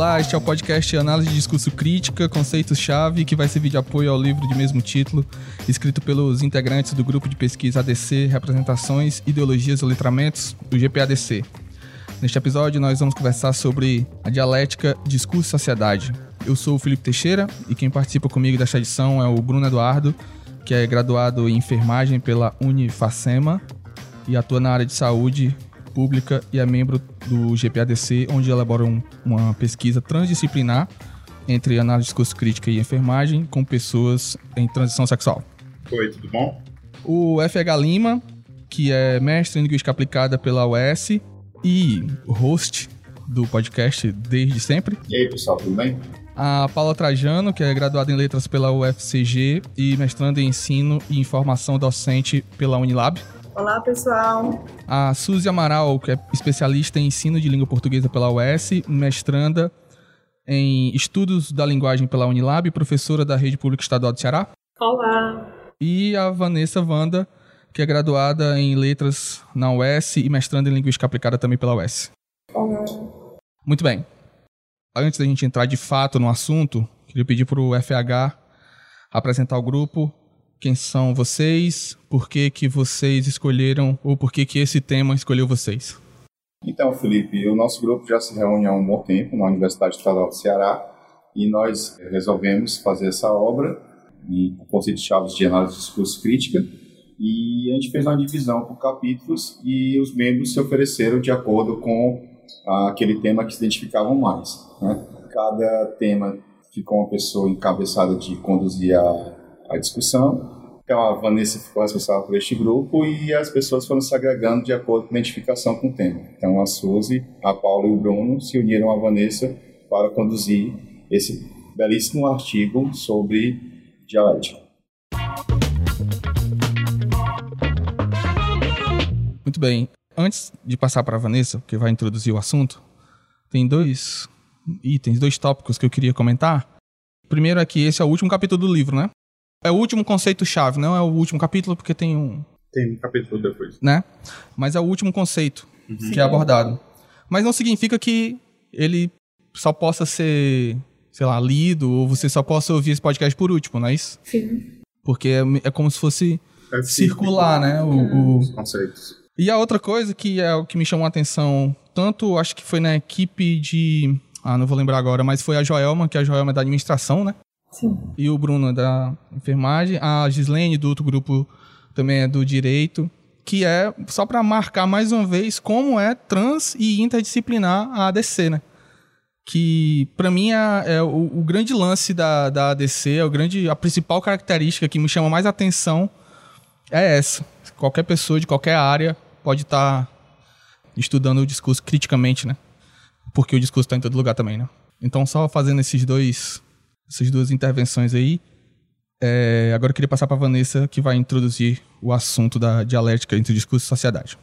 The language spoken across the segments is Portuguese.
Olá, este é o podcast Análise de Discurso Crítica, Conceitos-Chave, que vai servir de apoio ao livro de mesmo título, escrito pelos integrantes do grupo de pesquisa ADC, Representações, Ideologias e Letramentos, do GPADC. Neste episódio, nós vamos conversar sobre a dialética discurso-sociedade. Eu sou o Felipe Teixeira e quem participa comigo desta edição é o Bruno Eduardo, que é graduado em enfermagem pela Unifacema e atua na área de saúde pública e é membro do GPADC, onde elabora um, uma pesquisa transdisciplinar entre análise de discurso crítica e enfermagem com pessoas em transição sexual. Oi, tudo bom? O FH Lima, que é mestre em linguística aplicada pela UES e host do podcast desde sempre. E aí, pessoal, tudo bem? A Paula Trajano, que é graduada em letras pela UFCG e mestranda em ensino e informação docente pela Unilab. Olá, pessoal. A Suzy Amaral, que é especialista em ensino de língua portuguesa pela UES, mestranda em estudos da linguagem pela Unilab, professora da Rede Pública Estadual do Ceará. Olá. E a Vanessa Vanda, que é graduada em letras na UES e mestranda em linguística aplicada também pela UES. Olá. Muito bem. Antes da gente entrar de fato no assunto, queria pedir para o FH apresentar o grupo, quem são vocês, por que, que vocês escolheram, ou por que, que esse tema escolheu vocês. Então, Felipe, o nosso grupo já se reúne há um bom tempo na Universidade Estadual do Ceará e nós resolvemos fazer essa obra em conceito chaves de análise de discurso crítica e a gente fez uma divisão por capítulos e os membros se ofereceram de acordo com aquele tema que se identificavam mais. Né? Cada tema ficou uma pessoa encabeçada de conduzir a, a discussão. Então a Vanessa ficou responsável por este grupo e as pessoas foram se agregando de acordo com a identificação com o tema. Então a Suzy, a Paula e o Bruno se uniram à Vanessa para conduzir esse belíssimo artigo sobre dialética. Muito bem. Antes de passar para a Vanessa, que vai introduzir o assunto, tem dois itens, dois tópicos que eu queria comentar. Primeiro é que esse é o último capítulo do livro, né? É o último conceito-chave, não é o último capítulo, porque tem um. Tem um capítulo depois. Né? Mas é o último conceito uhum. que é abordado. Mas não significa que ele só possa ser, sei lá, lido, ou você só possa ouvir esse podcast por último, não é isso? Sim. Porque é, é como se fosse é circular, né? O, o... Os conceitos. E a outra coisa que é o que me chamou a atenção, tanto acho que foi na equipe de. Ah, não vou lembrar agora, mas foi a Joelma, que a Joelma é da administração, né? Sim. E o Bruno é da enfermagem. A Gislene, do outro grupo, também é do direito. Que é só para marcar mais uma vez como é trans e interdisciplinar a ADC, né? Que para mim é, é o, o, grande lance da, da ADC, é o grande, a principal característica que me chama mais atenção é essa. Qualquer pessoa de qualquer área pode estar tá estudando o discurso criticamente, né? Porque o discurso está em todo lugar também, né? Então, só fazendo esses dois essas duas intervenções aí. É, agora eu queria passar para a Vanessa, que vai introduzir o assunto da dialética entre discurso e sociedade.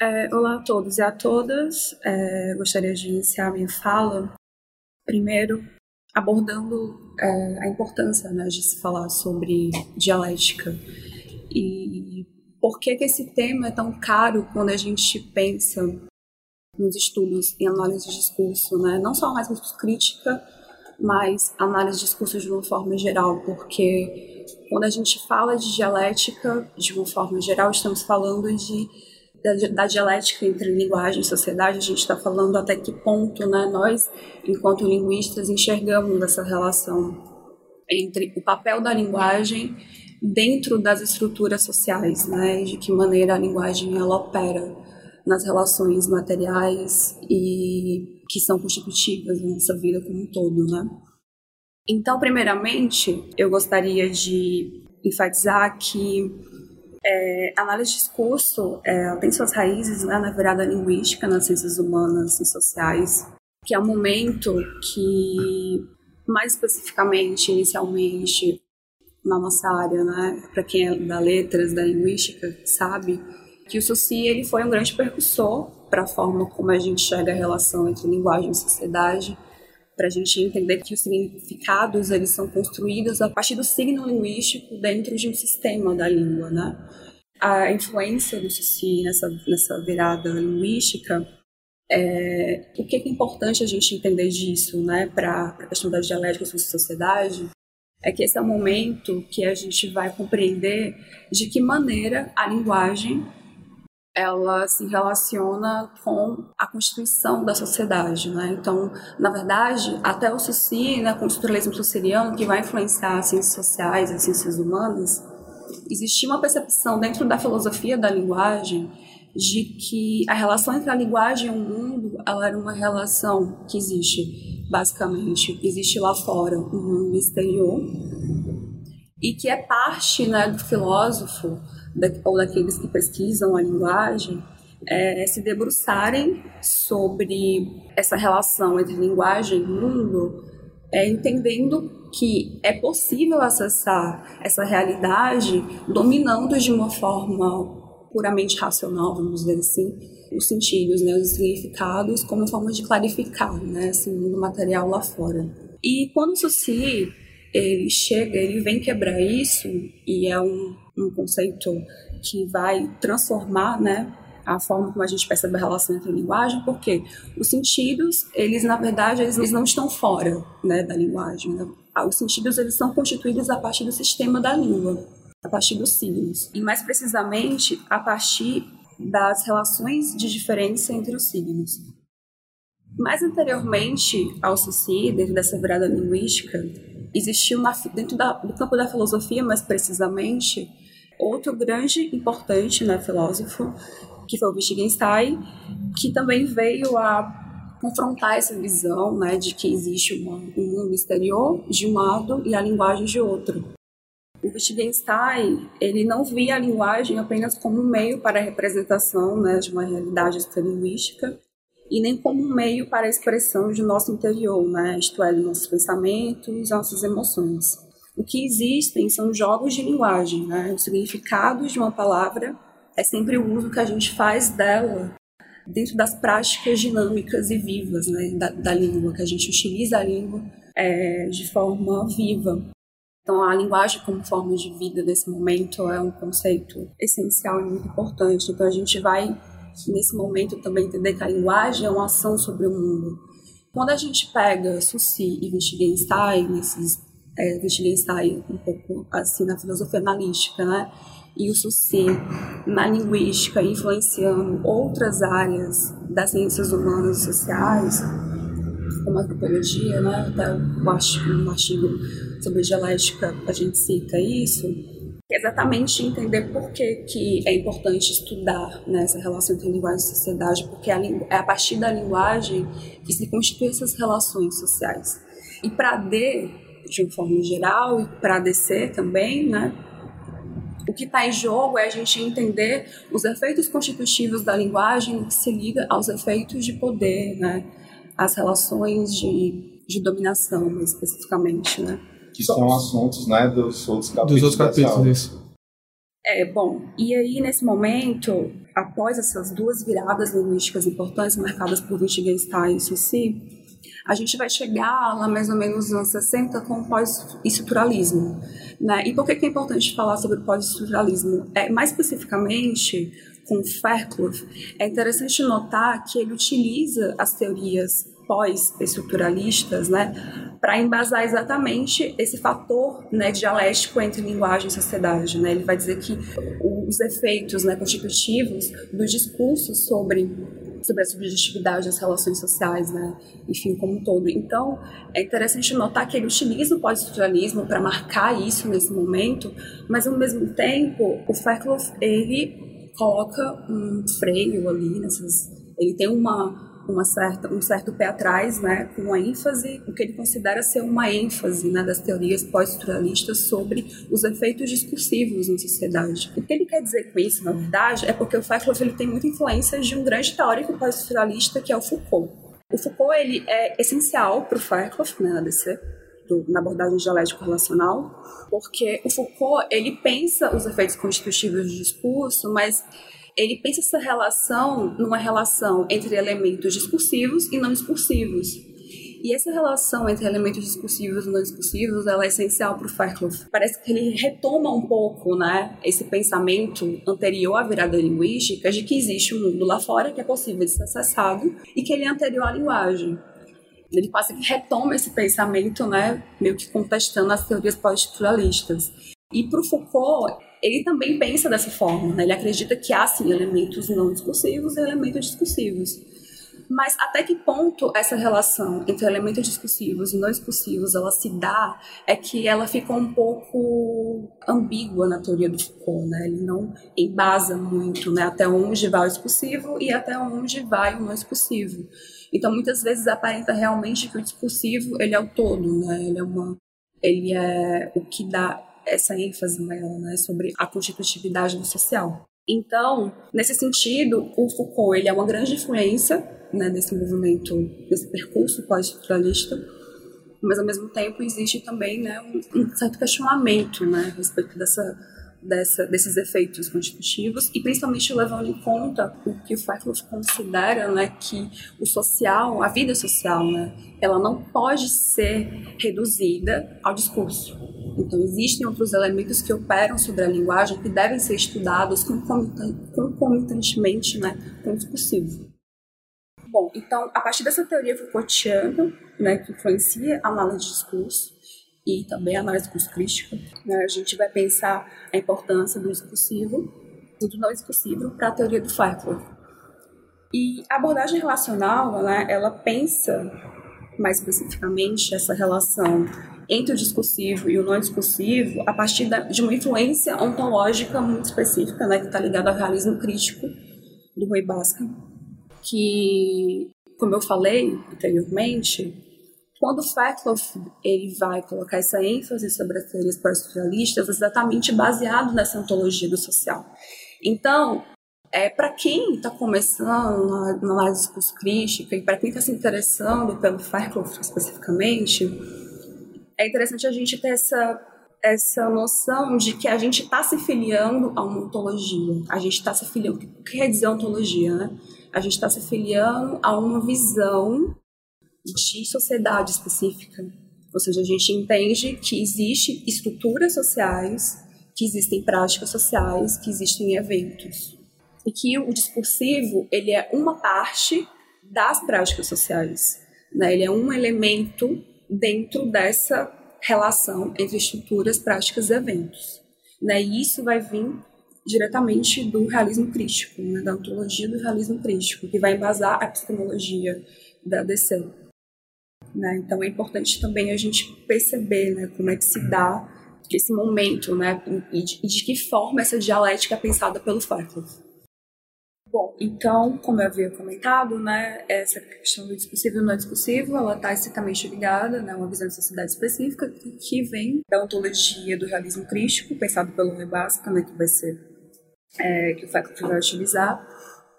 É, olá a todos e a todas. É, gostaria de iniciar minha fala, primeiro, abordando é, a importância né, de se falar sobre dialética e por que, que esse tema é tão caro quando a gente pensa nos estudos em análise de discurso, né? não só mais discurso crítica, mas análise de discursos de uma forma geral, porque quando a gente fala de dialética, de uma forma geral, estamos falando de da, da dialética entre linguagem e sociedade, a gente está falando até que ponto né, nós, enquanto linguistas, enxergamos essa relação entre o papel da linguagem dentro das estruturas sociais, né, de que maneira a linguagem ela opera nas relações materiais e que são constitutivas da nossa vida como um todo, né? Então, primeiramente, eu gostaria de enfatizar que é, a análise de discurso é, tem suas raízes né, na virada linguística, nas ciências humanas e sociais, que é um momento que, mais especificamente, inicialmente, na nossa área, né, para quem é da letras, da linguística, sabe, que o Suci ele foi um grande percussor para a forma como a gente chega a relação entre linguagem e sociedade, para a gente entender que os significados eles são construídos a partir do signo linguístico dentro de um sistema da língua, né? A influência do Suci nessa, nessa virada linguística É, o que é importante a gente entender disso, né, para a questão da dialética sobre sociedade, é que esse é o momento que a gente vai compreender de que maneira a linguagem ela se relaciona com a constituição da sociedade, né? Então, na verdade, até o Suci, né, com o estruturalismo suceriano, que vai influenciar as ciências sociais, as ciências humanas, existia uma percepção dentro da filosofia da linguagem de que a relação entre a linguagem e o mundo ela era uma relação que existe, basicamente, existe lá fora, um mundo exterior, e que é parte né, do filósofo ou daqueles que pesquisam a linguagem é, se debruçarem sobre essa relação entre linguagem e mundo, é, entendendo que é possível acessar essa realidade dominando de uma forma puramente racional, vamos dizer assim, os sentidos, né, os significados, como forma de clarificar né, esse mundo material lá fora. E quando o Suci ele chega, ele vem quebrar isso, e é um, um conceito que vai transformar né, a forma como a gente percebe a relação entre a linguagem, porque os sentidos, eles na verdade, eles, não estão fora né, da linguagem. Né? Os sentidos eles são constituídos a partir do sistema da língua a partir dos signos. E mais precisamente, a partir das relações de diferença entre os signos. Mais anteriormente ao Suci, dentro dessa virada linguística, existiu dentro da, do campo da filosofia, mais precisamente, outro grande importante né, filósofo, que foi o Wittgenstein, que também veio a confrontar essa visão né, de que existe uma, um mundo exterior de um lado e a linguagem de outro. O Wittgenstein, ele não via a linguagem apenas como um meio para a representação né, de uma realidade extralinguística e nem como um meio para a expressão de nosso interior, né, isto é, nossos pensamentos, nossas emoções. O que existem são jogos de linguagem, né, os significados de uma palavra é sempre o uso que a gente faz dela dentro das práticas dinâmicas e vivas né, da, da língua, que a gente utiliza a língua é, de forma viva. Então, a linguagem como forma de vida nesse momento é um conceito essencial e muito importante. Então, a gente vai, nesse momento, também entender que a linguagem é uma ação sobre o mundo. Quando a gente pega Suci e Wittgenstein, nesses, é, Wittgenstein um pouco assim na filosofia analítica, né? E o Suci na linguística, influenciando outras áreas das ciências humanas e sociais, como a antropologia, né? Até o artigo, um artigo sobre dialética a gente cita isso, exatamente entender por que, que é importante estudar né, essa relação entre linguagem e sociedade, porque é a partir da linguagem que se constituem essas relações sociais. E para D, de uma forma geral, e para DC também, né, o que está em jogo é a gente entender os efeitos constitutivos da linguagem que se liga aos efeitos de poder, né, as relações de, de dominação, especificamente, né. Que são assuntos, né, dos outros capítulos. Dos outros capítulos, isso. É, bom, e aí nesse momento, após essas duas viradas linguísticas importantes marcadas por Wittgenstein e Sucy, a gente vai chegar lá mais ou menos nos anos 60 com o pós-estruturalismo. Né? E por que, que é importante falar sobre o pós-estruturalismo? É, mais especificamente, com Fairclough, é interessante notar que ele utiliza as teorias pós-estruturalistas, né, para embasar exatamente esse fator né, dialético entre linguagem e sociedade. Né? Ele vai dizer que os efeitos né, constitutivos do discurso sobre sobre a subjetividade das relações sociais, né? enfim, como um todo. Então, é interessante notar que ele utiliza o pós-estruturalismo para marcar isso nesse momento, mas ao mesmo tempo, o Fairclough, ele coloca um freio ali nessas... Ele tem uma uma certa, um certo pé atrás, né, com a ênfase, o que ele considera ser uma ênfase né, das teorias pós-estruturalistas sobre os efeitos discursivos na sociedade. O que ele quer dizer com isso, na verdade, é porque o Fairclough ele tem muita influência de um grande teórico pós-estruturalista que é o Foucault. O Foucault ele é essencial para o Fairclough, né, na DC, do, na abordagem dialético relacional, porque o Foucault ele pensa os efeitos constitutivos do discurso, mas ele pensa essa relação numa relação entre elementos discursivos e não discursivos. E essa relação entre elementos discursivos e não discursivos, ela é essencial para o Fairclough. Parece que ele retoma um pouco, né, esse pensamento anterior à virada linguística de que existe um mundo lá fora que é possível de ser acessado e que ele é anterior à linguagem. Ele quase que retoma esse pensamento, né, meio que contestando as teorias pós-estruturalistas. E para o Foucault, ele também pensa dessa forma, né? ele acredita que há, sim, elementos não discursivos e elementos discursivos. Mas até que ponto essa relação entre elementos discursivos e não discursivos ela se dá é que ela fica um pouco ambígua na teoria do Foucault, né? Ele não embasa muito, né? Até onde vai o discursivo e até onde vai o não discursivo. Então, muitas vezes aparenta realmente que o discursivo ele é o todo, né? Ele é uma, ele é o que dá essa ênfase maior, né? Sobre a constitutividade do social. Então, nesse sentido, o Foucault ele é uma grande influência né, nesse movimento, nesse percurso pós-estruturalista, mas ao mesmo tempo existe também né, um, certo questionamento né, a respeito dessa, dessa, desses efeitos constitutivos e principalmente levando em conta o que o Fairclough considera né, que o social, a vida social, né, ela não pode ser reduzida ao discurso. Então, existem outros elementos que operam sobre a linguagem que devem ser estudados concomitantemente né, com o discursivo. Bom, então, a partir dessa teoria Foucaultiana, né, que influencia a análise de discurso e também análise discurso crítica, né, a gente vai pensar a importância do discursivo e do não discursivo para a teoria do Fairclough. E a abordagem relacional, né, ela pensa mais especificamente essa relação entre o discursivo e o não discursivo a partir de uma influência ontológica muito específica, né, que está ligada ao realismo crítico do Rui Basca, que, como eu falei anteriormente, quando Fairclough ele vai colocar essa ênfase sobre as teorias pós-estruturalistas, exatamente baseado nessa ontologia do social. Então, é, para quem está começando na análise crítica e para quem está se interessando pelo Fairclough especificamente, é interessante a gente ter essa, essa noção de que a gente está se filiando a uma ontologia. A gente está se filiando. O que quer dizer ontologia? Né? A gente está se filiando a uma visão de sociedade específica. Ou seja, a gente entende que existem estruturas sociais, que existem práticas sociais, que existem eventos. E que o discursivo ele é uma parte das práticas sociais. Né? Ele é um elemento dentro dessa relação entre estruturas, práticas e eventos. Né? E isso vai vir diretamente do realismo crítico, né? da ontologia do realismo crítico, que vai embasar a epistemologia da DC. Né? Então é importante também a gente perceber né, como é que se dá esse momento né, e de, e de que forma essa dialética é pensada pelo Fairclough. Bom, então, como eu havia comentado, né, essa questão do discursivo e não discursivo, ela está estritamente ligada né, a uma visão de sociedade específica que vem da ontologia do realismo crítico, pensado pelo Rui Basca, né, que vai ser, é, que o Fairclough vai utilizar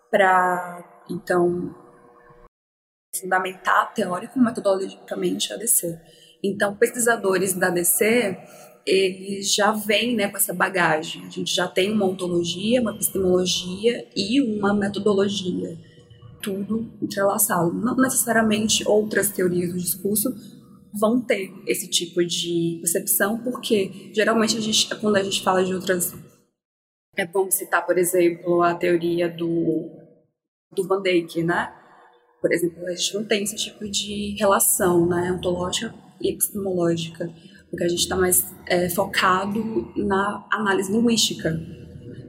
para, então, fundamentar teórico-metodologicamente a DC. Então, pesquisadores da DC eles já vêm né, com essa bagagem. A gente já tem uma ontologia, uma epistemologia e uma metodologia, tudo entrelaçado. Não necessariamente outras teorias do discurso vão ter esse tipo de percepção, porque geralmente a gente, quando a gente fala de outras. É, vamos citar, por exemplo, a teoria do, do Van Dijk, né? Por exemplo, a gente não tem esse tipo de relação né, ontológica e epistemológica porque a gente está mais é, focado na análise linguística.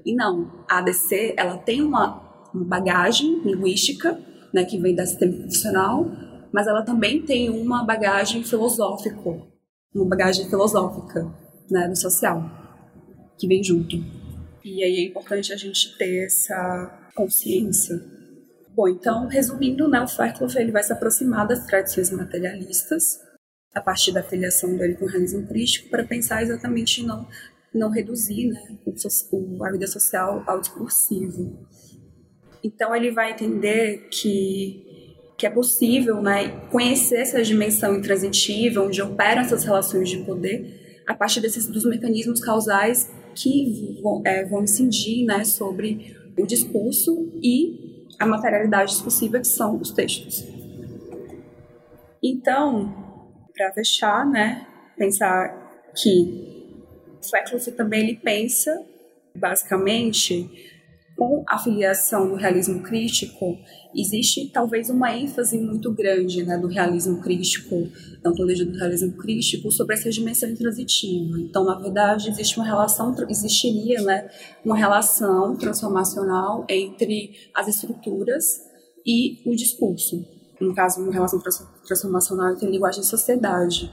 E não, a ADC ela tem uma, uma bagagem linguística, né, que vem da sistema funcional, mas ela também tem uma bagagem filosófica, uma bagagem filosófica né, do social, que vem junto. E aí é importante a gente ter essa consciência. Bom, então, resumindo, né, o Fairclough ele vai se aproximar das tradições materialistas, a partir da filiação dele com o realismo crítico para pensar exatamente não não reduzir né, o, a vida social ao discursivo. Então ele vai entender que que é possível né, conhecer essa dimensão intransitiva, onde operam essas relações de poder, a partir desses, dos mecanismos causais que vão, é, vão incidir né, sobre o discurso e a materialidade discursiva que são os textos. Então, para fechar, né, pensar que o também ele pensa, basicamente, com a filiação do realismo crítico, existe talvez uma ênfase muito grande né, do realismo crítico, da ontologia do realismo crítico, sobre essa dimensão intransitiva. Então, na verdade, existe uma relação, existiria né, uma relação transformacional entre as estruturas e o discurso. No caso, uma relação transformacional entre linguagem e sociedade,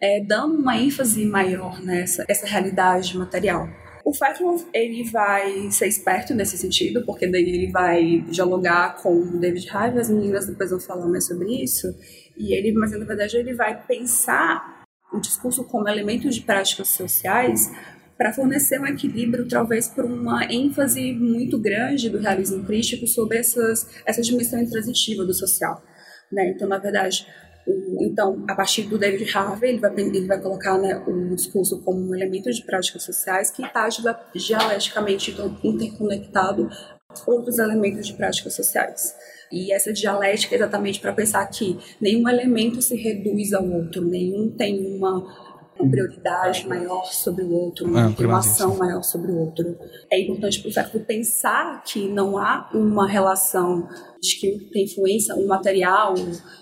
é, dando uma ênfase maior nessa essa realidade material. O Fackman, ele vai ser esperto nesse sentido, porque daí ele vai dialogar com o David Harvey, as meninas depois vão falar mais sobre isso, e ele, mas na verdade ele vai pensar o discurso como elemento de práticas sociais para fornecer um equilíbrio, talvez por uma ênfase muito grande do realismo crítico sobre essas, essa dimensão intransitiva do social. Né? Então, na verdade, então, a partir do David Harvey, ele vai, ele vai colocar né, o discurso como um elemento de práticas sociais que está dialeticamente então, interconectado a outros elementos de práticas sociais. E essa dialética é exatamente para pensar que nenhum elemento se reduz ao outro, nenhum tem uma uma prioridade maior sobre o outro, uma, é, uma ação maior sobre o outro. É importante para o pensar que não há uma relação de que tem influência, um material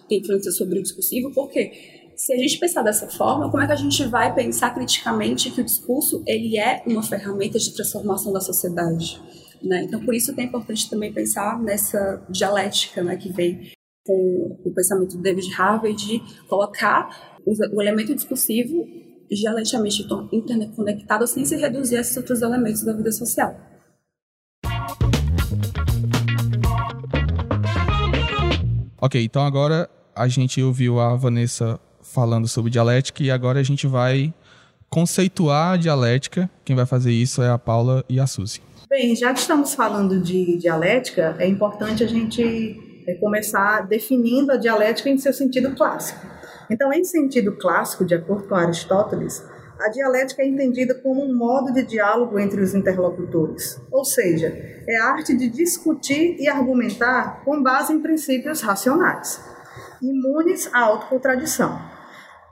tem influência sobre o discursivo, porque se a gente pensar dessa forma, como é que a gente vai pensar criticamente que o discurso ele é uma ferramenta de transformação da sociedade? Né? Então, por isso que é importante também pensar nessa dialética né, que vem com o pensamento do David Harvey de colocar o elemento discursivo dialeticamente interconectado sem se reduzir a esses outros elementos da vida social. Ok, então agora a gente ouviu a Vanessa falando sobre dialética e agora a gente vai conceituar a dialética. Quem vai fazer isso é a Paula e a Suzy. Bem, já que estamos falando de dialética, é importante a gente é, começar definindo a dialética em seu sentido clássico. Então, em sentido clássico, de acordo com Aristóteles, a dialética é entendida como um modo de diálogo entre os interlocutores, ou seja, é a arte de discutir e argumentar com base em princípios racionais, imunes à autocontradição.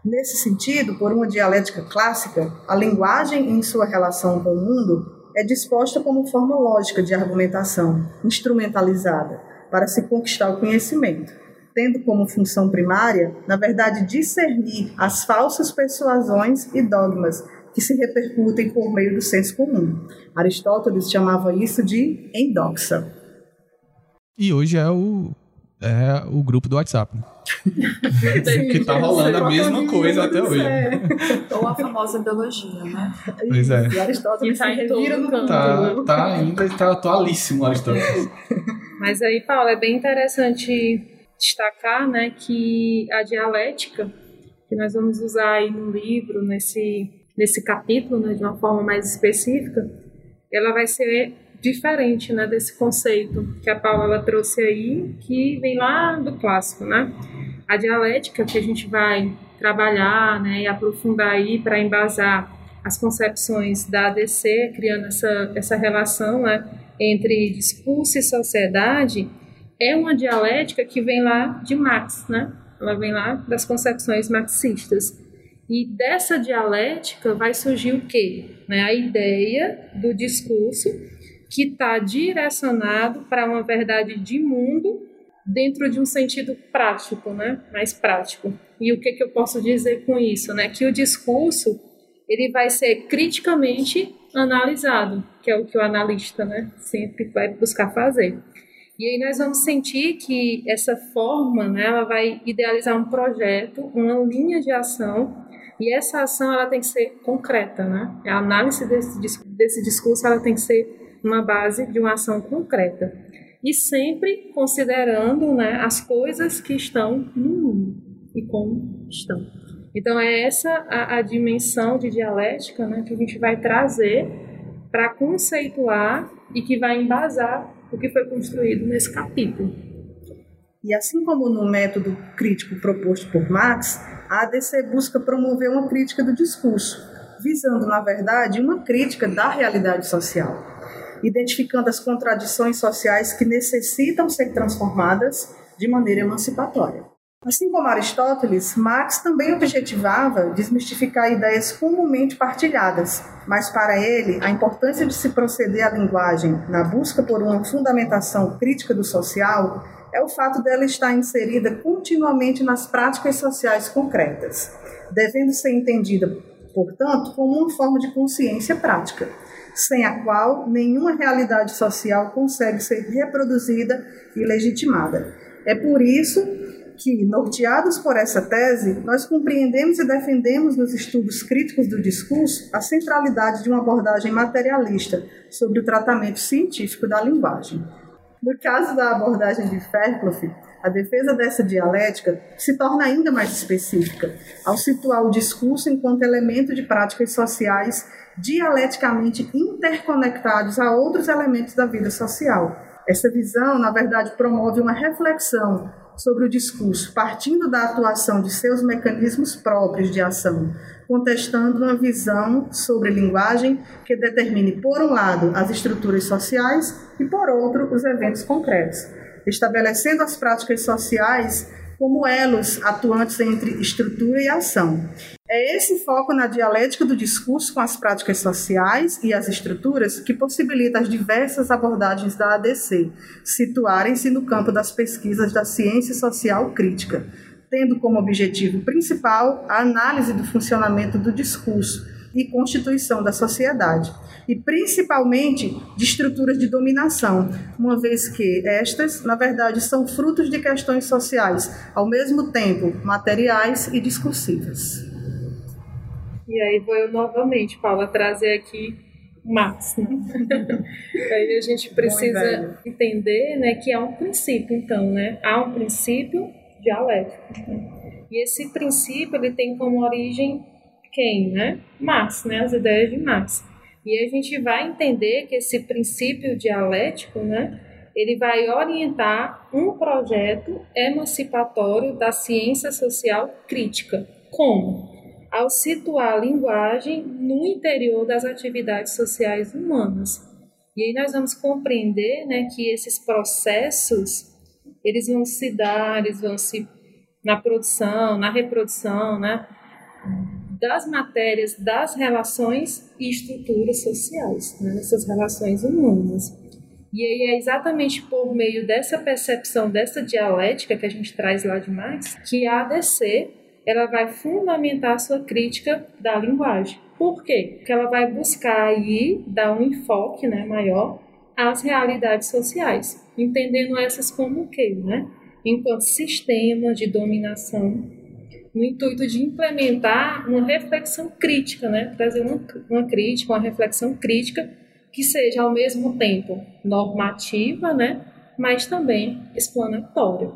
Nesse sentido, por uma dialética clássica, a linguagem em sua relação com o mundo é disposta como forma lógica de argumentação, instrumentalizada, para se conquistar o conhecimento tendo como função primária, na verdade, discernir as falsas persuasões e dogmas que se repercutem por meio do senso comum. Aristóteles chamava isso de endoxa. E hoje é o, é o grupo do WhatsApp. Né? Sim, que tá rolando a mesma coisa até hoje. É. Ou a famosa biologia, né? Pois é. E Aristóteles tá se revira no canto. Tá, tá ainda, tá atualíssimo Aristóteles. Mas aí, Paulo, é bem interessante destacar né, que a dialética, que nós vamos usar aí no livro, nesse, nesse capítulo, né, de uma forma mais específica, ela vai ser diferente né, desse conceito que a Paula trouxe aí, que vem lá do clássico. Né? A dialética que a gente vai trabalhar né, e aprofundar aí para embasar as concepções da ADC, criando essa, essa relação né, entre discurso e sociedade, é uma dialética que vem lá de Marx, né? Ela vem lá das concepções marxistas. E dessa dialética vai surgir o quê? Né? A ideia do discurso que está direcionado para uma verdade de mundo dentro de um sentido prático, né? mais prático. E o que, que eu posso dizer com isso? Né? Que o discurso ele vai ser criticamente analisado, que é o que o analista né? sempre vai buscar fazer. E aí nós vamos sentir que essa forma, né, ela vai idealizar um projeto, uma linha de ação, e essa ação ela tem que ser concreta, né? A análise desse, desse discurso ela tem que ser uma base de uma ação concreta. E sempre considerando né, as coisas que estão no mundo e como estão. Então é essa a, a dimensão de dialética né, que a gente vai trazer para conceituar e que vai embasar o que foi construído nesse capítulo. E assim como no método crítico proposto por Marx, a ADC busca promover uma crítica do discurso, visando, na verdade, uma crítica da realidade social, identificando as contradições sociais que necessitam ser transformadas de maneira emancipatória. Assim como Aristóteles, Marx também objetivava desmistificar ideias comumente partilhadas, mas para ele, a importância de se proceder à linguagem na busca por uma fundamentação crítica do social é o fato dela estar inserida continuamente nas práticas sociais concretas, devendo ser entendida, portanto, como uma forma de consciência prática, sem a qual nenhuma realidade social consegue ser reproduzida e legitimada. É por isso que, norteados por essa tese, nós compreendemos e defendemos nos estudos críticos do discurso a centralidade de uma abordagem materialista sobre o tratamento científico da linguagem. No caso da abordagem de Fairclough, a defesa dessa dialética se torna ainda mais específica, ao situar o discurso enquanto elemento de práticas sociais dialeticamente interconectados a outros elementos da vida social. Essa visão, na verdade, promove uma reflexão sobre o discurso, partindo da atuação de seus mecanismos próprios de ação, contestando uma visão sobre linguagem que determine, por um lado, as estruturas sociais e, por outro, os eventos concretos, estabelecendo as práticas sociais como elos atuantes entre estrutura e ação. É esse foco na dialética do discurso com as práticas sociais e as estruturas que possibilita as diversas abordagens da ADC situarem-se no campo das pesquisas da ciência social crítica, tendo como objetivo principal a análise do funcionamento do discurso e constituição da sociedade, e principalmente de estruturas de dominação, uma vez que estas, na verdade, são frutos de questões sociais, ao mesmo tempo materiais e discursivas. E aí vou eu novamente, Paula, trazer aqui Marx. Né? aí a gente precisa entender né, que há um princípio, então, né? Há um princípio dialético. Né? E esse princípio ele tem como origem quem, né? Marx, né? As ideias de Marx. E a gente vai entender que esse princípio dialético, né? Ele vai orientar um projeto emancipatório da ciência social crítica. Como? Ao situar a linguagem no interior das atividades sociais humanas. E aí nós vamos compreender né, que esses processos eles vão se dar, eles vão se na produção, na reprodução, né? das matérias, das relações e estruturas sociais, né, nessas relações humanas. E aí é exatamente por meio dessa percepção, dessa dialética que a gente traz lá de Marx, que a ADC ela vai fundamentar a sua crítica da linguagem. Por quê? Porque ela vai buscar aí dar um enfoque né, maior às realidades sociais, entendendo essas como o quê? Né? Enquanto sistema de dominação no intuito de implementar uma reflexão crítica, né? trazer uma, uma crítica, uma reflexão crítica que seja ao mesmo tempo normativa, né? mas também explanatória.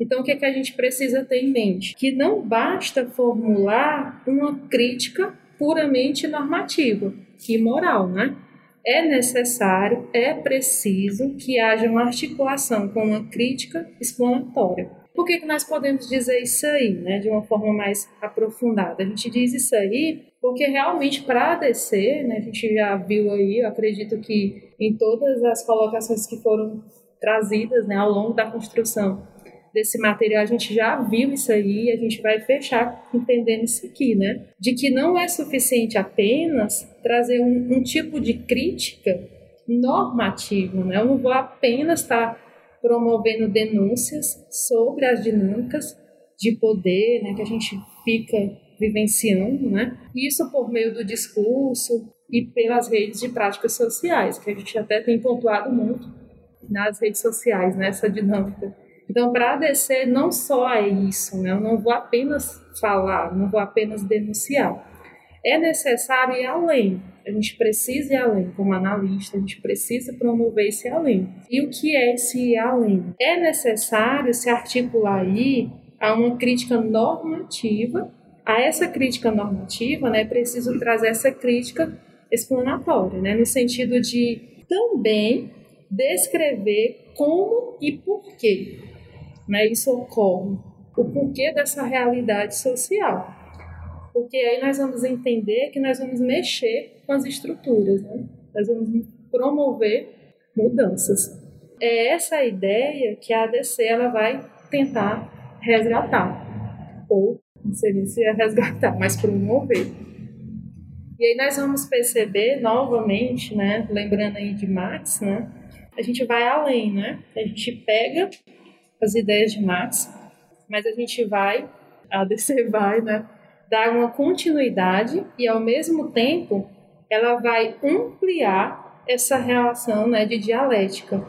Então, o que, é que a gente precisa ter em mente? Que não basta formular uma crítica puramente normativa e moral, né? É necessário, é preciso que haja uma articulação com uma crítica explanatória. Por que, que nós podemos dizer isso aí, né, de uma forma mais aprofundada? A gente diz isso aí porque realmente para DC, né, a gente já viu aí, eu acredito que em todas as colocações que foram trazidas né, ao longo da construção desse material, a gente já viu isso aí, a gente vai fechar entendendo isso aqui, né? De que não é suficiente apenas trazer um, um tipo de crítica normativa, né? Eu não vou apenas estar tá promovendo denúncias sobre as dinâmicas de poder né, que a gente fica vivenciando, né? Isso por meio do discurso e pelas redes de práticas sociais, que a gente até tem pontuado muito nas redes sociais, nessa né, dinâmica. Então, para a ADC, não só é isso, né? eu não vou apenas falar, não vou apenas denunciar. É necessário ir além, a gente precisa ir além como analista, a gente precisa promover esse além. E o que é esse ir além? É necessário se articular aí a uma crítica normativa. A essa crítica normativa, né, é preciso trazer essa crítica explanatória, né, no sentido de também descrever como e por quê né, isso ocorre, o porquê dessa realidade social. Porque aí nós vamos entender que nós vamos mexer com as estruturas, né? nós vamos promover mudanças. É essa ideia que a ADC ela vai tentar resgatar. Ou, não sei se é resgatar, mas promover. E aí nós vamos perceber novamente, né, lembrando aí de Marx, né, a gente vai além, né? A gente pega as ideias de Marx, mas a gente vai, a DC vai, né, dar uma continuidade e ao mesmo tempo ela vai ampliar essa relação, né, de dialética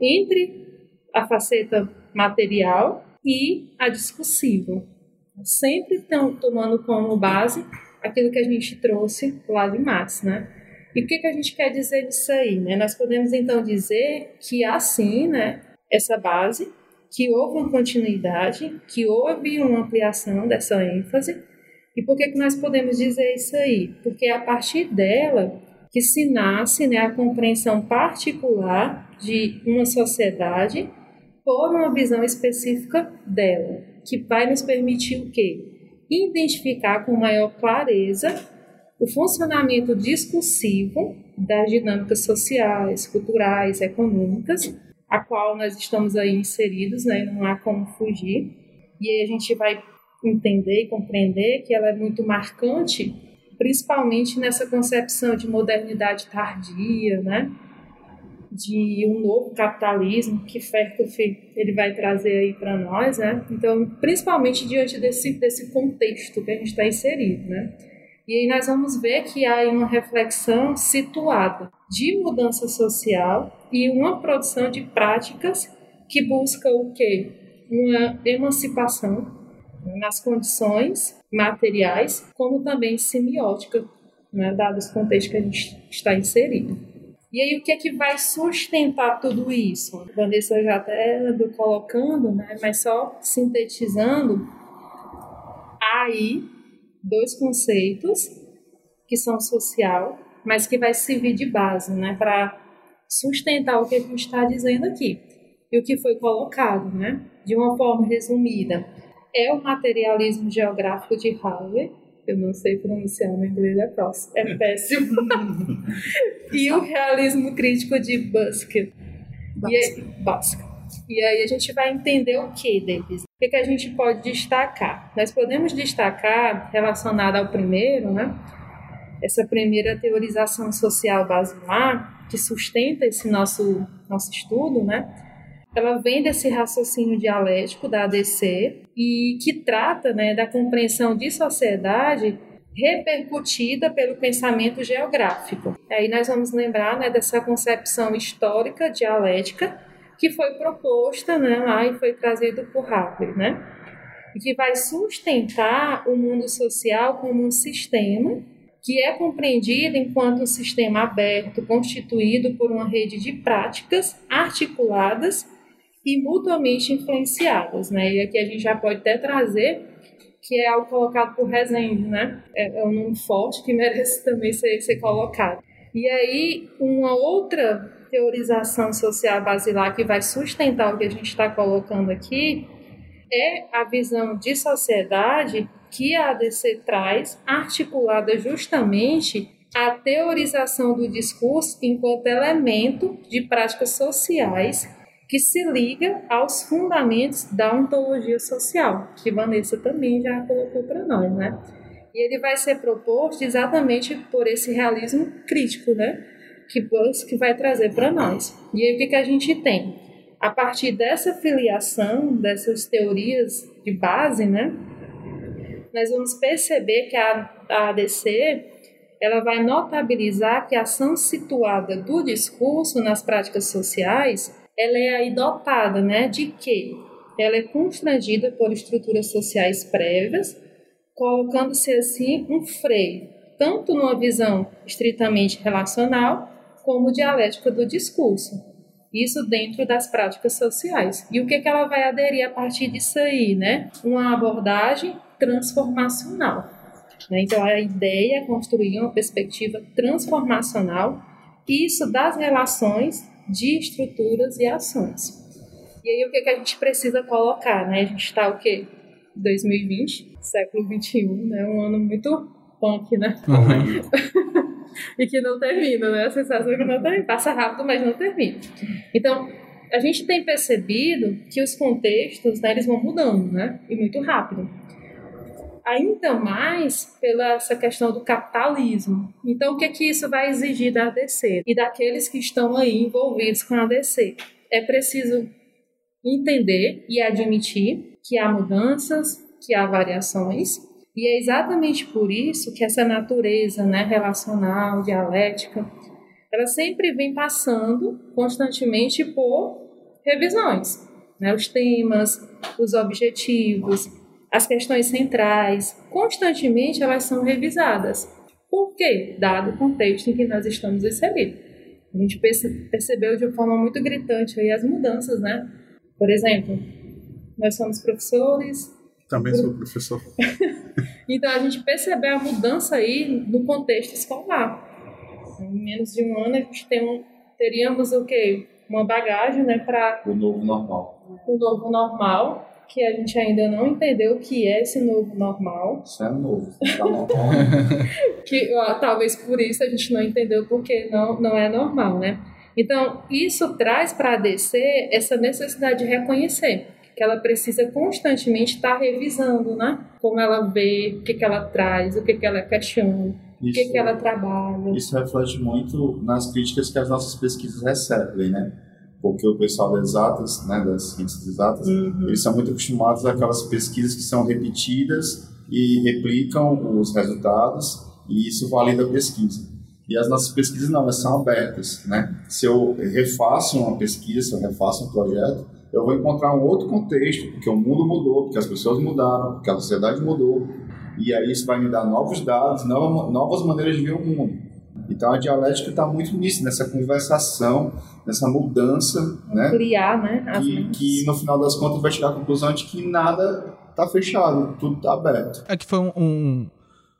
entre a faceta material e a discursiva, sempre tão, tomando como base aquilo que a gente trouxe lá de Marx, né? E o que, que a gente quer dizer disso aí? Né? Nós podemos então dizer que há sim né, essa base, que houve uma continuidade, que houve uma ampliação dessa ênfase. E por que, que nós podemos dizer isso aí? Porque é a partir dela que se nasce né, a compreensão particular de uma sociedade por uma visão específica dela, que vai nos permitir o quê? Identificar com maior clareza o funcionamento discursivo das dinâmicas sociais, culturais, econômicas, a qual nós estamos aí inseridos, né? não há como fugir. E aí a gente vai entender e compreender que ela é muito marcante, principalmente nessa concepção de modernidade tardia, né? de um novo capitalismo que Ferkoff ele vai trazer aí para nós, né? Então, principalmente diante desse desse contexto que a gente está inserido, né? E aí nós vamos ver que há uma reflexão situada de mudança social e uma produção de práticas que busca o quê? Uma emancipação nas condições materiais, como também semiótica, né, dado os contextos que a gente está inserido. E aí, o que é que vai sustentar tudo isso? A Vanessa já até andou colocando, né, mas só sintetizando, aí dois conceitos que são social, mas que vai servir de base, né, para sustentar o que a gente está dizendo aqui. E o que foi colocado, né, de uma forma resumida, é o materialismo geográfico de Harvey, eu não sei pronunciar no inglês, é, próximo, é péssimo, e o realismo crítico de Busker. E aí, Busker. E aí a gente vai entender o que deles. O que, que a gente pode destacar? Nós podemos destacar, relacionado ao primeiro, né? Essa primeira teorização social basilar, que sustenta esse nosso, nosso estudo, né? Ela vem desse raciocínio dialético da ADC e que trata né, da compreensão de sociedade repercutida pelo pensamento geográfico. Aí nós vamos lembrar né, dessa concepção histórica dialética que foi proposta né, lá e foi trazido por Harvey, né? Que vai sustentar o mundo social como um sistema que é compreendido enquanto um sistema aberto, constituído por uma rede de práticas articuladas e mutuamente influenciadas, né? E aqui a gente já pode até trazer que é algo colocado por Rezende, né? É, é um nome forte que merece também ser, ser colocado. E aí, uma outra teorização social basilar que vai sustentar o que a gente está colocando aqui é a visão de sociedade que a ADC traz, articulada justamente a teorização do discurso enquanto elemento de práticas sociais que se liga aos fundamentos da ontologia social, que Vanessa também já colocou para nós, né? E ele vai ser proposto exatamente por esse realismo crítico, né? Que Busk vai trazer para nós. E aí o que, que a gente tem? A partir dessa filiação, dessas teorias de base, né, nós vamos perceber que a, a ADC ela vai notabilizar que a ação situada do discurso nas práticas sociais ela é aí dotada né, de que ela é constrangida por estruturas sociais prévias, colocando-se assim um freio, tanto numa visão estritamente relacional, como dialética do discurso. Isso dentro das práticas sociais. E o que, que ela vai aderir a partir disso aí, né? Uma abordagem transformacional. Né? Então, a ideia é construir uma perspectiva transformacional, isso das relações de estruturas e ações. E aí, o que, que a gente precisa colocar, né? A gente está o quê? 2020, século 21, né? Um ano muito punk, né? Uhum. e que não termina, né? A sensação é que não termina. Passa rápido, mas não termina. Então, a gente tem percebido que os contextos, né, eles vão mudando, né? E muito rápido. Ainda mais pela essa questão do capitalismo. Então, o que é que isso vai exigir da ADC e daqueles que estão aí envolvidos com a ADC? É preciso entender e admitir que há mudanças, que há variações, e é exatamente por isso que essa natureza né, relacional, dialética, ela sempre vem passando constantemente por revisões. Né? Os temas, os objetivos, as questões centrais, constantemente elas são revisadas. Por quê? Dado o contexto em que nós estamos inseridos. A gente percebeu de forma muito gritante aí as mudanças, né? Por exemplo, nós somos professores. Também sou professor. então a gente percebeu a mudança aí no contexto escolar. Em menos de um ano a gente tem um, teríamos o quê? Uma bagagem, né, para o novo normal. O novo normal, que a gente ainda não entendeu o que é esse novo normal. Isso é novo, tá normal. que ó, talvez por isso a gente não entendeu porque não não é normal, né? Então, isso traz para a DC essa necessidade de reconhecer que ela precisa constantemente estar tá revisando, né? Como ela vê, o que, que ela traz, o que, que ela questiona, isso, o que, que ela trabalha. Isso reflete muito nas críticas que as nossas pesquisas recebem, né? Porque o pessoal das exatas, né, das ciências exatas, uhum. eles são muito acostumados àquelas pesquisas que são repetidas e replicam os resultados, e isso valida a pesquisa. E as nossas pesquisas não, elas são abertas, né? Se eu refaço uma pesquisa, se eu refaço um projeto, eu vou encontrar um outro contexto, porque o mundo mudou, porque as pessoas mudaram, porque a sociedade mudou, e aí isso vai me dar novos dados, novas maneiras de ver o mundo. Então a dialética está muito nisso, nessa conversação, nessa mudança, né? Criar, né? Que, que, no final das contas vai chegar à conclusão de que nada está fechado, tudo está aberto. É que foi um,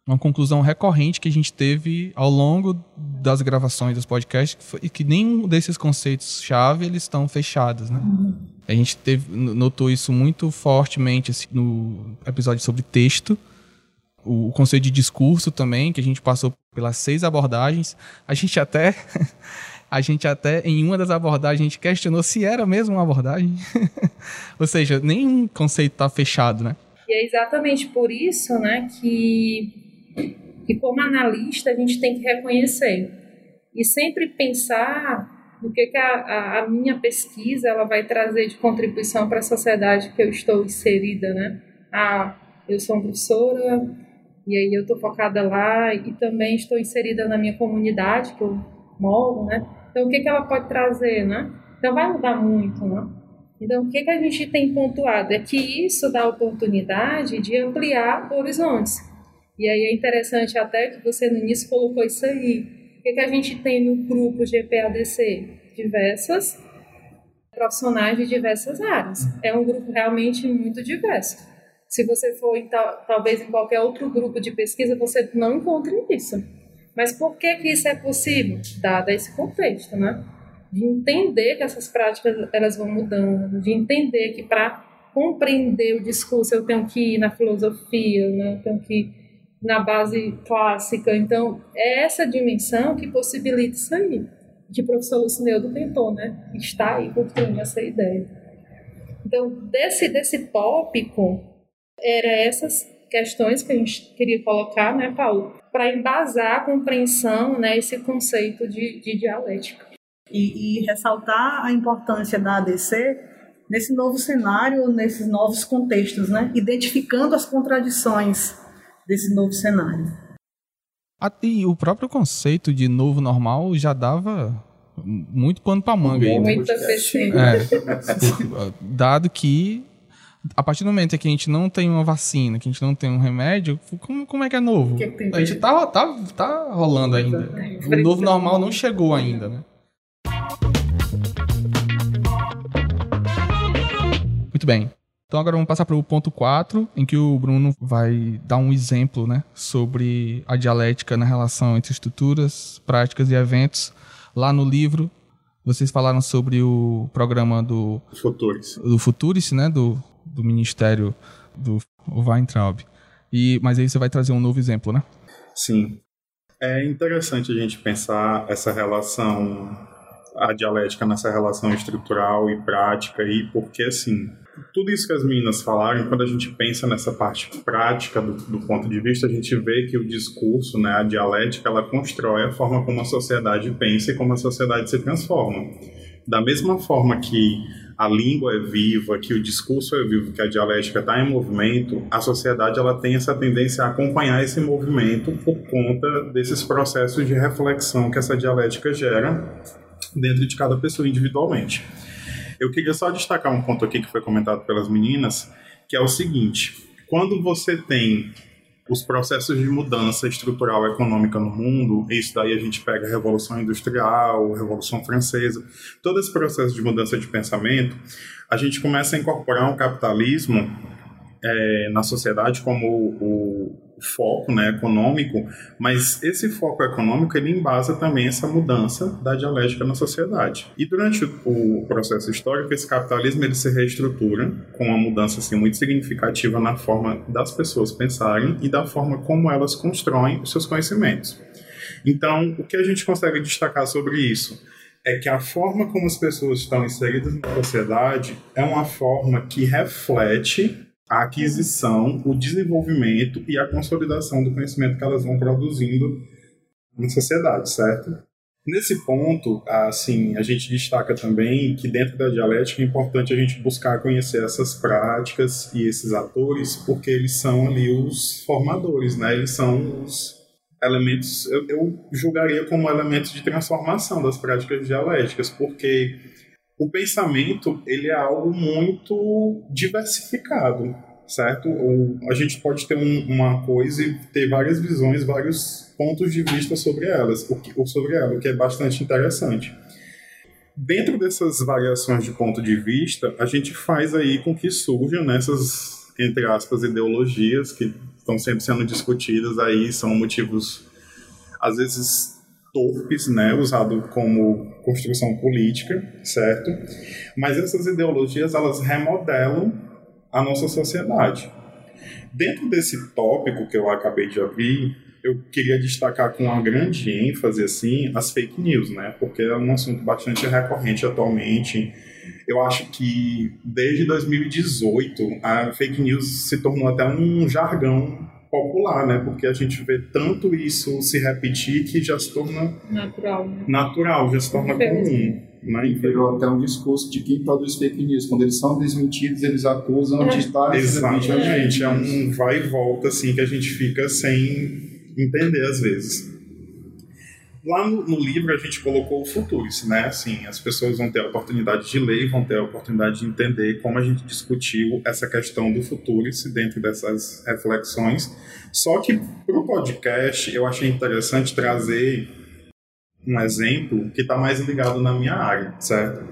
uma conclusão recorrente que a gente teve ao longo das gravações dos podcasts, que, foi, que nenhum desses conceitos-chave eles estão fechados, né? Uhum. A gente teve, notou isso muito fortemente assim, no episódio sobre texto, o, o conceito de discurso também, que a gente passou pelas seis abordagens. A gente até a gente até em uma das abordagens a gente questionou se era mesmo uma abordagem. Ou seja, nenhum conceito está fechado, né? E é exatamente por isso, né, que que como analista a gente tem que reconhecer e sempre pensar no que, que a, a, minha pesquisa ela vai trazer de contribuição para a sociedade que eu estou inserida, né? Ah, eu sou professora e aí eu estou focada lá e também estou inserida na minha comunidade que eu moro, né? Então o que, que ela pode trazer, né? Então vai mudar muito, né? Então o que, que a gente tem pontuado é que isso dá oportunidade de ampliar horizontes e aí é interessante até que você no início colocou isso aí. O que, que a gente tem no grupo GPADC? Diversas profissionais de diversas áreas. É um grupo realmente muito diverso. Se você for em, talvez em qualquer outro grupo de pesquisa, você não encontra isso. Mas por que, que isso é possível? Dado esse contexto, né? De entender que essas práticas elas vão mudando, de entender que para compreender o discurso eu tenho que ir na filosofia, né? eu tenho que na base clássica. Então, é essa dimensão que possibilita isso aí, que o professor Lucineudo tentou, né? Está aí construindo essa ideia. Então, desse, desse tópico, eram essas questões que a gente queria colocar, né, Paulo? Para embasar a compreensão, né, esse conceito de, de dialética. E, e ressaltar a importância da ADC nesse novo cenário, nesses novos contextos, né? Identificando as contradições desse novo cenário. E o próprio conceito de novo normal já dava muito pano para manga. Aí, né? Muita é, Dado que a partir do momento que a gente não tem uma vacina, que a gente não tem um remédio, como, como é que é novo? Que que a gente tá, tá, tá rolando ainda. O novo normal não chegou ainda, né? Muito bem. Então agora vamos passar para o ponto 4, em que o Bruno vai dar um exemplo né, sobre a dialética na relação entre estruturas, práticas e eventos. Lá no livro, vocês falaram sobre o programa do Futuris, do Futuris né, do, do Ministério do Weintraub. E, mas aí você vai trazer um novo exemplo, né? Sim. É interessante a gente pensar essa relação a dialética nessa relação estrutural e prática aí, porque assim, tudo isso que as meninas falaram, quando a gente pensa nessa parte prática do, do, ponto de vista, a gente vê que o discurso, né, a dialética, ela constrói a forma como a sociedade pensa e como a sociedade se transforma. Da mesma forma que a língua é viva, que o discurso é vivo, que a dialética está em movimento, a sociedade ela tem essa tendência a acompanhar esse movimento por conta desses processos de reflexão que essa dialética gera dentro de cada pessoa individualmente. Eu queria só destacar um ponto aqui que foi comentado pelas meninas, que é o seguinte: quando você tem os processos de mudança estrutural econômica no mundo, isso daí a gente pega a Revolução Industrial, a Revolução Francesa, todo esse processo de mudança de pensamento, a gente começa a incorporar um capitalismo é, na sociedade como o, foco né, econômico, mas esse foco econômico ele embasa também essa mudança da dialética na sociedade. E durante o processo histórico, esse capitalismo ele se reestrutura com uma mudança assim, muito significativa na forma das pessoas pensarem e da forma como elas constroem os seus conhecimentos. Então, o que a gente consegue destacar sobre isso? é que a forma como as pessoas estão inseridas na sociedade é uma forma que reflete a aquisição, o desenvolvimento e a consolidação do conhecimento que elas vão produzindo na sociedade, certo? Nesse ponto, assim, a gente destaca também que dentro da dialética é importante a gente buscar conhecer essas práticas e esses atores, porque eles são ali os formadores, né? Eles são os elementos, eu, eu julgaria como elementos de transformação das práticas dialéticas, porque o pensamento ele é algo muito diversificado, certo? Ou a gente pode ter um, uma coisa e ter várias visões, vários pontos de vista sobre elas, o que, ou sobre ela, o que é bastante interessante. Dentro dessas variações de ponto de vista, a gente faz aí com que surjam nessas entre aspas ideologias que estão sempre sendo discutidas aí são motivos às vezes torpes, né, usado como construção política, certo? Mas essas ideologias elas remodelam a nossa sociedade. Dentro desse tópico que eu acabei de abrir, eu queria destacar com uma grande ênfase assim as fake news, né? Porque é um assunto bastante recorrente atualmente. Eu acho que desde 2018 a fake news se tornou até um jargão popular, né? Porque a gente vê tanto isso se repetir que já se torna natural, né? natural já se torna comum. Né? E virou até um discurso de quem produz fake news. Quando eles são desmentidos, eles acusam é. de estar... Exatamente, é um vai e volta assim que a gente fica sem entender às vezes. Lá no, no, livro a gente colocou o Futuris, né? Assim, as pessoas vão ter a oportunidade de ler, vão ter a oportunidade de entender como a gente discutiu essa questão do Futuris dentro dessas reflexões. Só que para o podcast eu achei interessante trazer um exemplo que está mais ligado na minha área, certo?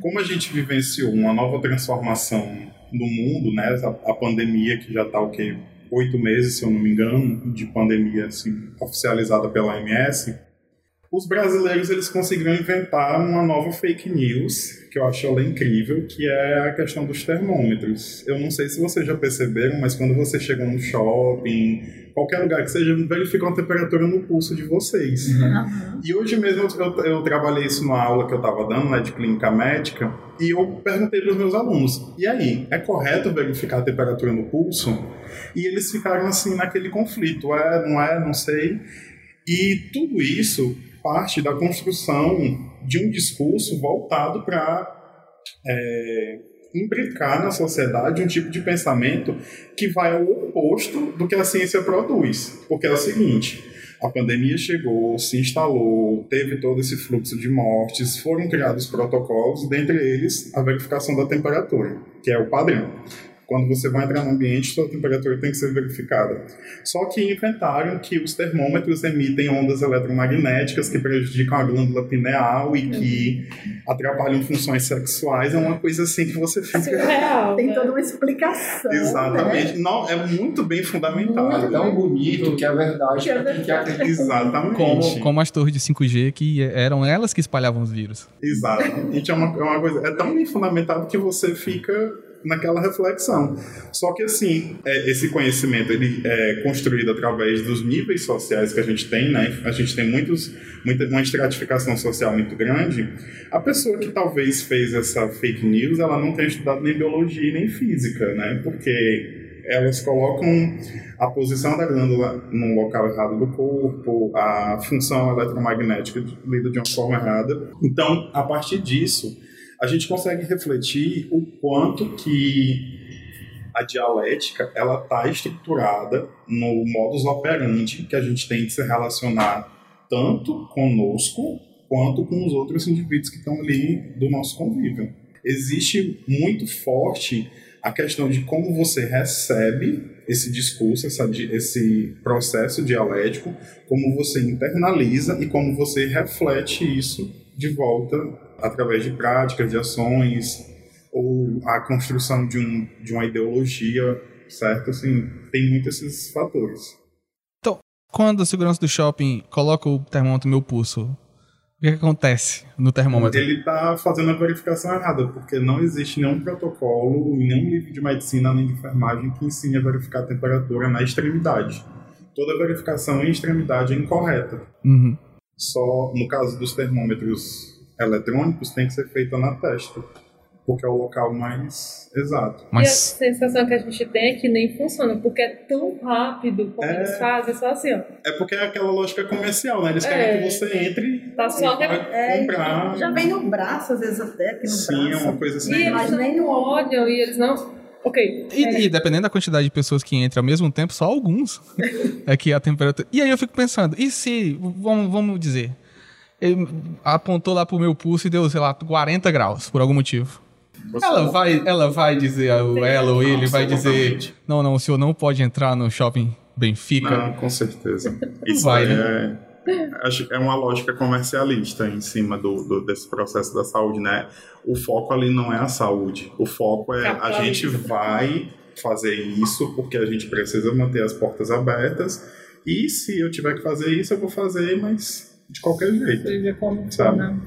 Como a gente vivenciou uma nova transformação no mundo, né? A, a pandemia que já está o quê? Oito meses, se eu não me engano, de pandemia assim, oficializada pela OMS os brasileiros eles conseguiram inventar uma nova fake news que eu acho ela incrível, que é a questão dos termômetros. Eu não sei se vocês já perceberam, mas quando você chega no shopping, qualquer lugar que seja, verificam a temperatura no pulso de vocês. Uhum. E hoje mesmo eu, eu, trabalhei isso numa aula que eu estava dando, né, de clínica médica, e eu perguntei para os meus alunos: e aí, é correto verificar a temperatura no pulso? E eles ficaram assim naquele conflito: é, não é, não sei. E tudo isso parte da construção de um discurso voltado para é, imbricar na sociedade um tipo de pensamento que vai ao oposto do que a ciência produz. Porque é o seguinte: a pandemia chegou, se instalou, teve todo esse fluxo de mortes, foram criados protocolos, dentre eles a verificação da temperatura, que é o padrão. Quando você vai entrar no ambiente, sua temperatura tem que ser verificada. Só que inventaram que os termômetros emitem ondas eletromagnéticas que prejudicam a glândula pineal e que atrapalham funções sexuais. É uma coisa assim que você fica. Surreal, tem né? toda uma explicação. Exatamente. Né? Não, é muito bem fundamentado. É tão bonito que é verdade. Que é verdade. Exatamente. Como, como as torres de 5G, que eram elas que espalhavam os vírus. Exatamente. É uma, é uma coisa. É tão bem fundamentado que você fica naquela reflexão. Só que assim, é, esse conhecimento ele é construído através dos níveis sociais que a gente tem, né? A gente tem muitos, muita, uma estratificação social muito grande. A pessoa que talvez fez essa fake news, ela não tem estudado nem biologia nem física, né? Porque elas colocam a posição da glândula no local errado do corpo, a função eletromagnética lida de uma forma errada. Então, a partir disso, a gente consegue refletir o quanto que a dialética ela está estruturada no modus operandi que a gente tem de se relacionar tanto conosco quanto com os outros indivíduos que estão ali do nosso convívio. Existe muito forte a questão de como você recebe esse discurso, essa, esse processo dialético, como você internaliza e como você reflete isso de volta através de práticas, de ações, ou a construção de, um, de uma ideologia, certo? Assim, tem muitos esses fatores. Então, quando a segurança do shopping coloca o termômetro no meu pulso, que, que acontece no termômetro? Ele está fazendo a verificação errada, porque não existe nenhum protocolo, nenhum livro de medicina nem de enfermagem que ensine a verificar a temperatura na extremidade. Toda verificação em extremidade é incorreta. Uhum. Só no caso dos termômetros eletrônicos tem que ser feita na testa porque é o local mais exato. Mas... E a sensação que a gente tem é que nem funciona, porque é tão rápido como é... eles fazem, só assim, ó. É porque é aquela lógica comercial, né? Eles é... querem que você entre tá só que... é, comprar. Já vem no braço, às vezes até aqui no Sim, braço. Sim, é uma coisa assim. E eles nem não olham, e eles não... Ok. E, é. e, dependendo da quantidade de pessoas que entram ao mesmo tempo, só alguns é que a temperatura. E aí eu fico pensando, e se, vamos, vamos dizer, ele apontou lá pro meu pulso e deu, sei lá, 40 graus, por algum motivo. Ela vai, ela vai dizer, ela ou ele vai dizer: Não, não, o senhor não pode entrar no shopping Benfica. Não, com certeza. Isso vai, né? É, é uma lógica comercialista em cima do, do, desse processo da saúde, né? O foco ali não é a saúde. O foco é a gente vai fazer isso porque a gente precisa manter as portas abertas. E se eu tiver que fazer isso, eu vou fazer, mas de qualquer jeito. Sabe? Né?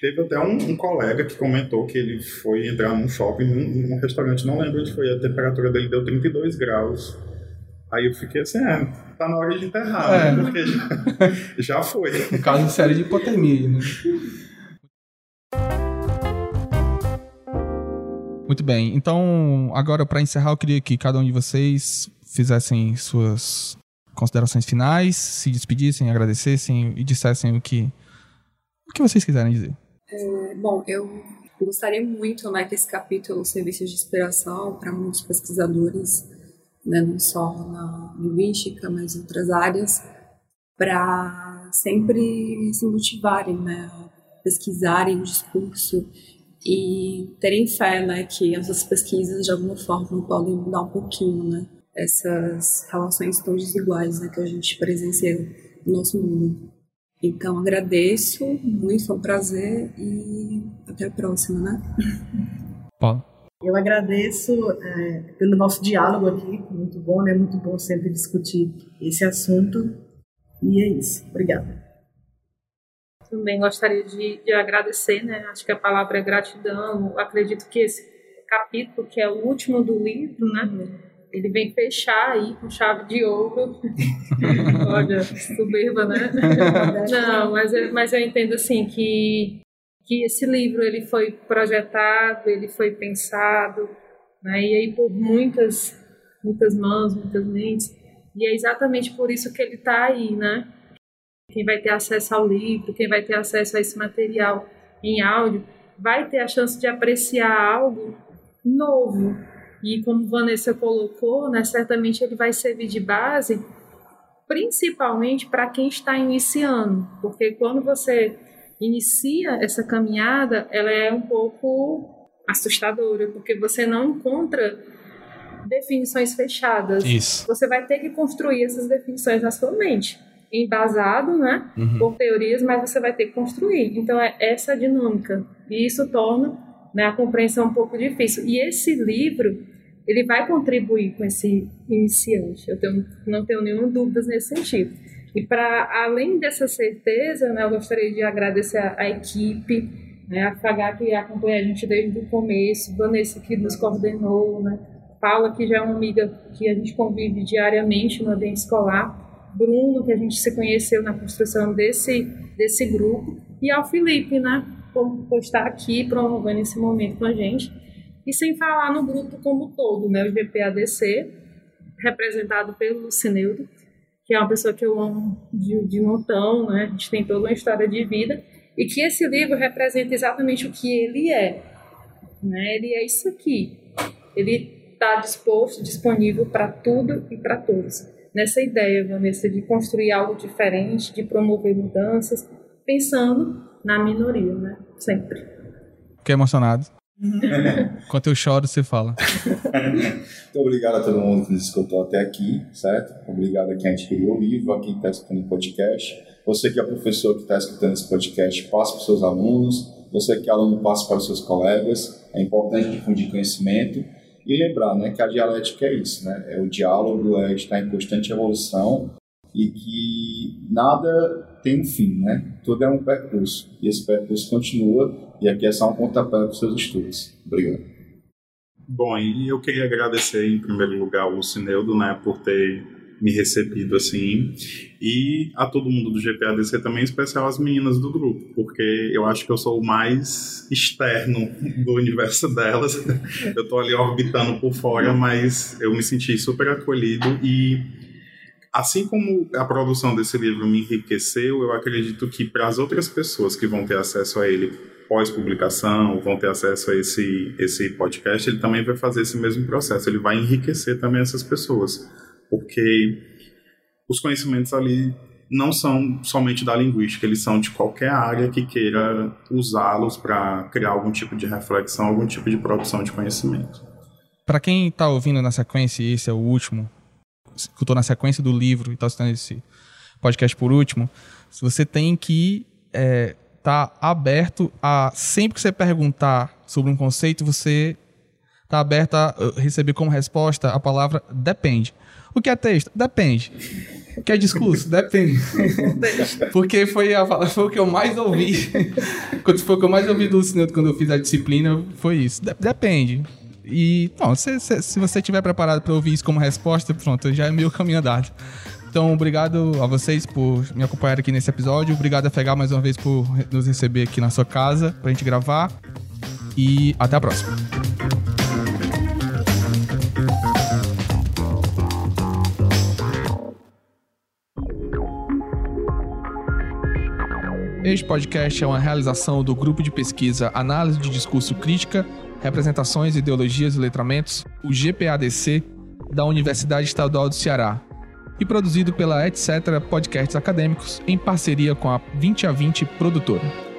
Teve até um, um, colega que comentou que ele foi entrar num shopping, num, num, restaurante, não lembro onde foi, a temperatura dele deu 32 graus. Aí eu fiquei assim, é, tá na hora de enterrar, é. né? Porque já, já foi. No caso de série de hipotermia, né? Muito bem, então agora para encerrar eu queria que cada um de vocês fizessem suas considerações finais, se despedissem, agradecessem e dissessem o que, o que vocês quiserem dizer. É, bom, eu gostaria muito né, que esse capítulo servisse de inspiração para muitos pesquisadores, né, não só na linguística, mas em outras áreas, para sempre se motivarem né, pesquisarem o discurso e terem fé né, que essas pesquisas de alguma forma podem mudar um pouquinho né, essas relações tão desiguais né, que a gente presencia no nosso mundo. Então agradeço muito, foi um prazer e até a próxima, né? Paulo. Eu agradeço é, pelo nosso diálogo aqui, muito bom, né? Muito bom sempre discutir esse assunto. E é isso. Obrigada. Também gostaria de, de agradecer, né? Acho que a palavra é gratidão. Acredito que esse capítulo, que é o último do livro, né? Uhum ele vem fechar aí com chave de ouro. Olha, soberba, né? Não, mas, eu, mas eu entendo assim que, que esse livro ele foi projetado, ele foi pensado, né? e aí por muitas, muitas mãos, muitas mentes. E é exatamente por isso que ele está aí, né? Quem vai ter acesso ao livro, quem vai ter acesso a esse material em áudio, vai ter a chance de apreciar algo novo, e como Vanessa colocou, né, certamente ele vai servir de base principalmente para quem está iniciando, porque quando você inicia essa caminhada, ela é um pouco assustadora, porque você não encontra definições fechadas. Isso. Você vai ter que construir essas definições na sua mente, embasado, né, uhum. por teorias, mas você vai ter que construir. Então é essa dinâmica e isso torna né, a compreensão um pouco difícil. E esse livro ele vai contribuir com esse iniciante. Eu tenho, não tenho nenhuma dúvida nesse sentido. E para além dessa certeza, né, eu gostaria de agradecer a, a equipe, né? a Fagá que acompanha a gente desde o começo, Vanessa que nos coordenou, né? Paula que já é uma amiga que a gente convive diariamente no ambiente escolar, Bruno que a gente se conheceu na construção desse, desse grupo, e ao Felipe, né? Por, por estar aqui promovendo esse momento com a gente. E sem falar no grupo como todo, né? O GPADC, representado pelo Lucineudo, que é uma pessoa que eu amo de, de montão, né? A gente tem toda uma história de vida e que esse livro representa exatamente o que ele é, né? Ele é isso aqui. Ele está disposto, disponível para tudo e para todos. Nessa ideia, Vanessa, de construir algo diferente, de promover mudanças, pensando na minoria, né? Sempre. Fiquei emocionado. Enquanto eu choro, você fala. Muito obrigado a todo mundo que nos escutou até aqui, certo? Obrigado a quem adquiriu o livro, a quem está escutando o podcast. Você que é professor que está escutando esse podcast, passe para os seus alunos. Você que é aluno, passe para os seus colegas. É importante difundir conhecimento e lembrar né, que a dialética é isso, né? É o diálogo, é estar em constante evolução e que nada tem um fim, né? Tudo é um percurso e esse percurso continua e aqui é só um pontapé para os seus estudos. Obrigado. Bom, e eu queria agradecer em primeiro lugar ao Lucineudo, né, por ter me recebido assim, e a todo mundo do GPADC também, em especial as meninas do grupo, porque eu acho que eu sou o mais externo do universo delas. Eu tô ali orbitando por fora, mas eu me senti super acolhido e Assim como a produção desse livro me enriqueceu, eu acredito que para as outras pessoas que vão ter acesso a ele pós-publicação, vão ter acesso a esse, esse podcast, ele também vai fazer esse mesmo processo. Ele vai enriquecer também essas pessoas, porque os conhecimentos ali não são somente da linguística, eles são de qualquer área que queira usá-los para criar algum tipo de reflexão, algum tipo de produção de conhecimento. Para quem está ouvindo na sequência, e esse é o último, escutou na sequência do livro e está assistindo esse podcast por último, você tem que é, tá aberto a sempre que você perguntar sobre um conceito, você tá aberto a uh, receber como resposta a palavra depende. O que é texto? Depende. O que é discurso? Depende. Porque foi, a, foi o que eu mais ouvi. foi o que eu mais ouvi do Cineto quando eu fiz a disciplina, foi isso. Depende. E, não, se, se, se você estiver preparado para ouvir isso como resposta, pronto, já é meio caminho andado. Então, obrigado a vocês por me acompanhar aqui nesse episódio. Obrigado a FEGAL mais uma vez por nos receber aqui na sua casa pra gente gravar. E até a próxima. Este podcast é uma realização do grupo de pesquisa Análise de Discurso Crítica, Representações, Ideologias e Letramentos, o GPADC, da Universidade Estadual do Ceará, e produzido pela Etc. Podcasts Acadêmicos em parceria com a 20 a 20 produtora.